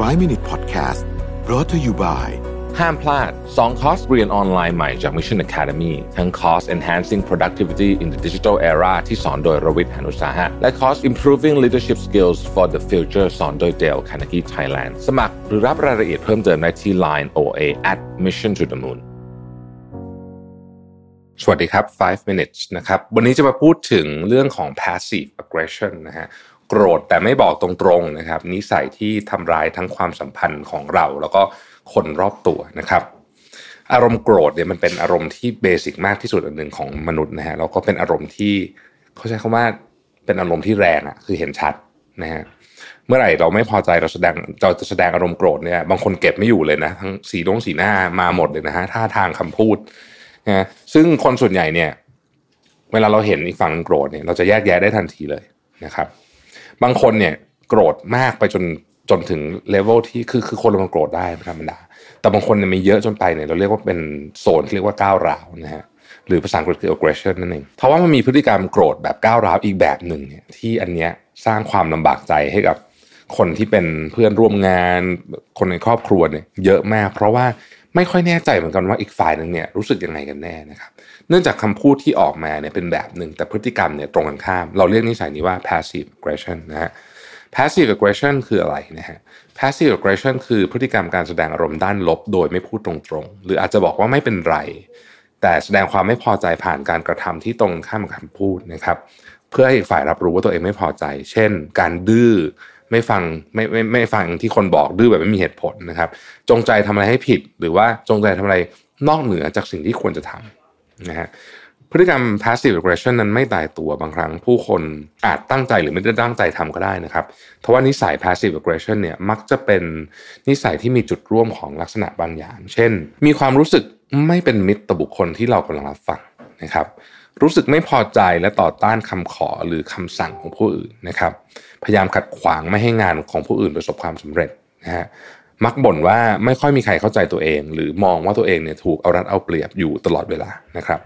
5 Minute Podcast brought to you by ห้ามพลาด 2 คอร์สเรียนออนไลน์ใหม่จาก Mission Academy ทั้งคอร์ส Enhancing Productivity in the Digital Era ที่สอนโดยรวิทย์หานุสาหะ และคอร์ส Improving Leadership Skills for the Future สอนโดย Dale Carnegie Thailand สมัครหรือรับรายละเอียดเพิ่มเติมได้ที่ Line OA at Mission to the Moon สวัสดีครับ 5 minutes นะครับ วันนี้จะมาพูดถึงเรื่องของ passive aggression นะฮะ โกรธแต่ไม่บอกตรงๆนะครับนิสัยที่ทำร้ายทั้งความสัมพันธ์ของเรา แล้วก็คนรอบตัวนะครับ อารมณ์โกรธเนี่ยมันเป็นอารมณ์ที่เบสิกมากที่สุดอันหนึ่งของมนุษย์นะฮะแล้วก็เป็นอารมณ์ที่เขาใช้คำว่าเป็นอารมณ์ที่แรงอะคือเห็นชัดนะฮะเมื่อไหร่เราไม่พอใจเราแสดงเราจะแสดงอารมณ์โกรธเนี่ยบางคนเก็บไม่อยู่เลยนะทั้งสีดงสีหน้ามาหมดเลยนะฮะท่าทางคำพูดนะซึ่งคนส่วนใหญ่เนี่ย เวลาเราเห็นอีกฝั่งโกรธเนี่ยเราจะแยกแยะได้ทันทีเลยนะครับ บางคนเนี่ยโกรธมากไปจนจนถึงเลเวลที่คือคือคนเรามันโกรธได้ธรรมดาแต่บางคนเนี่ยมีเยอะจนไปเนี่ยเราเรียกว่าเป็นโซนที่เรียกว่าก้าวร้าวนะฮะหรือภาษาอังกฤษคือ aggression นั่นเองเพราะว่ามันมีพฤติกรรมโกรธแบบก้าวร้าวอีกแบบหนึ่งเนี่ยที่อันเนี้ยสร้างความลำบากใจให้กับคนที่เป็นเพื่อนร่วมงาน คนในครอบครัวเนี่ยเยอะมาก เพราะว่า ไม่ค่อยแน่ใจเหมือนกันว่าอีกฝ่ายหนึ่งเนี่ยรู้สึกยังไงกันแน่นะครับเนื่องจากคำพูดที่ออกมาเนี่ยเป็นแบบหนึ่งแต่พฤติกรรมเนี่ยตรงกันข้าม เราเรียกนิสัยนี้ว่า passive aggression นะฮะ passive aggression คืออะไรนะฮะ passive aggression คือพฤติกรรมการแสดงอารมณ์ด้านลบ โดยไม่พูดตรงๆ หรืออาจจะบอกว่าไม่เป็นไร แต่แสดงความไม่พอใจผ่านการกระทำที่ตรงข้ามกับคำพูดนะครับ เพื่อให้อีกฝ่ายรับรู้ว่าตัวเองไม่พอใจ เช่น การดื้อ ไม่ฟังไม่ไม่ไม่ฟังที่คนบอกดื้อแบบไม่มีเหตุผลนะครับ จงใจทำอะไรให้ผิด หรือว่าจงใจทำอะไรนอกเหนือจากสิ่งที่ควรจะทำนะฮะพฤติกรรม passive aggression นั้นไม่ตายตัวบางครั้งผู้คนอาจตั้งใจหรือไม่ได้ตั้งใจทำก็ได้นะครับเพราะว่านิสัย passive aggression เนี่ยมักจะเป็นนิสัยที่มีจุดร่วมของลักษณะบางอย่าง เช่น มีความรู้สึกไม่เป็นมิตรต่อบุคคลที่เรากำลังรับฟังนะครับ รู้สึกไม่พอใจและต่อต้านคำขอหรือคำสั่งของผู้อื่นนะครับ พยายามขัดขวางไม่ให้งานของผู้อื่นประสบความสำเร็จนะฮะมักบ่นว่าไม่ค่อยมีใครเข้าใจตัวเอง หรือมองว่าตัวเองเนี่ยถูกเอารัดเอาเปรียบอยู่ตลอดเวลานะครับ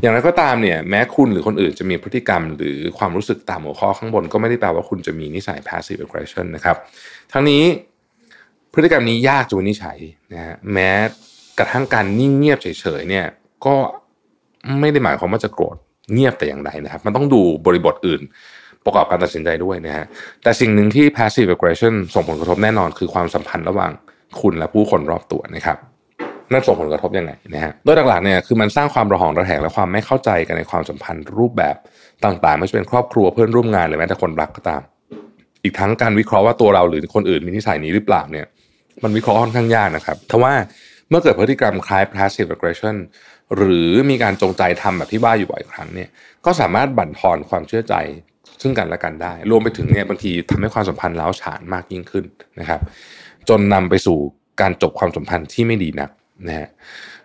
อย่างไรก็ตามเนี่ยแม้คุณหรือคนอื่นจะมีพฤติกรรม หรือความรู้สึกตามหัวข้อข้างบน ก็ไม่ได้แปลว่าคุณจะมีนิสัย passive aggression นะครับทั้งนี้พฤติกรรมนี้ยากจะวินิจฉัยนะฮะแม้กระทั่งการนิ่งเงียบเฉยๆเนี่ยก็ ไม่ได้หมายความว่าจะโกรธเงียบแต่อย่างใดนะครับ มันต้องดูบริบทอื่นประกอบการตัดสินใจด้วยนะฮะแต่สิ่งหนึ่งที่ passive aggression ส่งผลกระทบแน่นอนคือความสัมพันธ์ระหว่างคุณและผู้คนรอบตัวนะครับนั่นส่งผลกระทบยังไงนะฮะโดยหลักๆเนี่ยคือมันสร้างความระหองระแหงและความไม่เข้าใจกันในความสัมพันธ์รูปแบบต่างๆ ไม่ว่าจะเป็นครอบครัวเพื่อนร่วมงานหรือแม้แต่คนรักก็ตาม อีกทั้งการวิเคราะห์ว่าตัวเราหรือคนอื่นมีนิสัยนี้หรือเปล่าเนี่ย มันวิเคราะห์ค่อนข้างยากนะครับทว่าเมื่อเกิดพฤติกรรมคล้าย passive aggression หรือมีการจงใจทำแบบที่ว่าอยู่บ่อยครั้งเนี่ยก็สามารถบั่นทอนความเชื่อใจซึ่งกันและกันได้ รวมไปถึงเนี่ยบางทีทำให้ความสัมพันธ์ล้าวฉานมากยิ่งขึ้นนะครับ จนนำไปสู่การจบความสัมพันธ์ที่ไม่ดีนักนะฮะ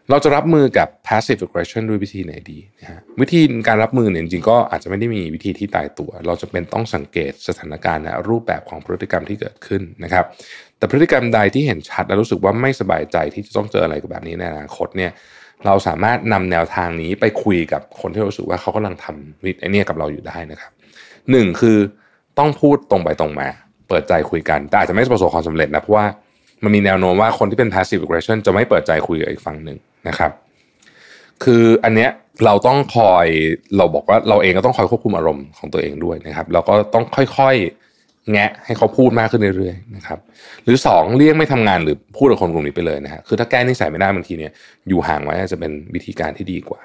เราจะรับมือกับ passive aggression ด้วยวิธีไหนดีนะฮะวิธีการรับมือเนี่ยจริงๆก็อาจจะไม่ได้มีวิธีที่ตายตัว เราจะเป็นต้องสังเกตสถานการณ์และรูปแบบของพฤติกรรมที่เกิดขึ้นนะครับ แต่พฤติกรรมใดที่เห็นชัดและรู้สึกว่าไม่สบายใจที่จะต้องเจออะไรกับแบบนี้ในอนาคตเนี่ย เราสามารถนำแนวทางนี้ไปคุยกับคนที่รู้สึกว่าเขากำลังทำวิธีไอเนี่ยกับเราอยู่ได้นะครับหนึ่งคือต้องพูดตรงไปตรงมา เปิดใจคุยกันแต่อาจจะไม่ประสบความสำเร็จนะเพราะว่ามันมีแนวโน้มว่าคนที่เป็น passive aggression จะไม่เปิดใจคุยกับอีกฝั่งหนึ่งนะครับ คืออันเนี้ยเราต้องคอยเราบอกว่าเราเองก็ต้องคอยควบคุมอารมณ์ของตัวเองด้วยนะครับ เราก็ต้องค่อยๆ แงะให้เขาพูดมากขึ้นเรื่อยๆนะครับหรือสองเลี่ยงไม่ทำงานหรือพูดกับคนกลุ่มนี้ไปเลยนะฮะคือถ้าแก้นิสัยไม่ได้บางทีเนี่ยอยู่ห่างไว้จะเป็นวิธีการที่ดีกว่า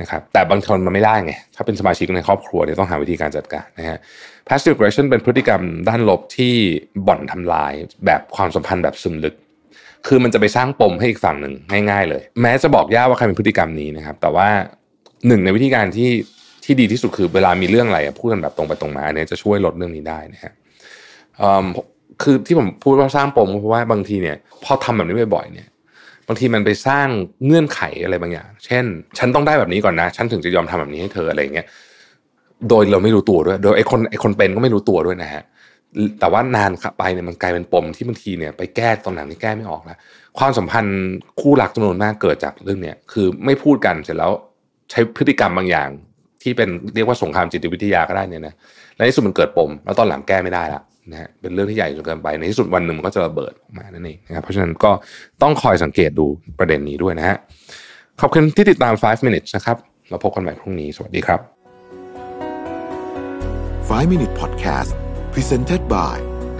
นะครับแต่บางคนมันไม่ได้ไงถ้าเป็นสมาชิกในครอบครัวเนี่ยต้องหาวิธีการจัดการนะฮะ passive aggression เป็นพฤติกรรมด้านลบที่บ่อนทำลาย แบบความสัมพันธ์แบบซึมลึก คือมันจะไปสร้างปมให้อีกฝั่งหนึ่งง่าย ๆ เลย แม้จะบอกยากว่าใครเป็นพฤติกรรมนี้นะครับแต่ว่าหนึ่งในวิธีการที่ที่ดีที่สุดคือเวลามีเรื่องอะไรพูดกันแบบตรงไปตรงมาเนี่ยจะช่วยลดเรื่องนี้ได้นะฮะ คือที่ผมพูดว่าสร้างปมเพราะว่าบางทีเนี่ยพอทำแบบนี้บ่อยๆเนี่ย บางทีมันไปสร้างเงื่อนไขอะไรบางอย่าง เช่น ฉันต้องได้แบบนี้ก่อนนะ ฉันถึงจะยอมทำแบบนี้ให้เธออะไรเงี้ยโดยเราไม่รู้ตัวด้วย โดยไอ้คนไอ้คนเป็นก็ไม่รู้ตัวด้วยนะฮะแต่ว่านานไปเนี่ยมันกลายเป็นปมที่บางทีเนี่ยไปแก้ตรงไหนที่แก้ไม่ออกแล้วความสัมพันธ์คู่รักจำนวนมากเกิดจากเรื่องเนี้ยคือไม่พูดกันเสร็จแล้วใช้พฤติกรรมบางอย่าง ที่เป็นเรียกว่าสงครามจิตวิทยาก็ได้เนี่ยนะและในที่สุดมันเกิดปม แล้วตอนหลังแก้ไม่ได้ละ นะฮะเป็นเรื่องที่ใหญ่จนเกินไปในที่สุดวันหนึ่งมันก็จะระเบิดออกมานั่นเองนะครับเพราะฉะนั้นก็ต้องคอยสังเกตดูประเด็นนี้ด้วยนะฮะขอบคุณที่ติดตาม 5 minutes นะครับเราพบกันใหม่พรุ่งนี้สวัสดีครับ 5 Minute Podcast Presented by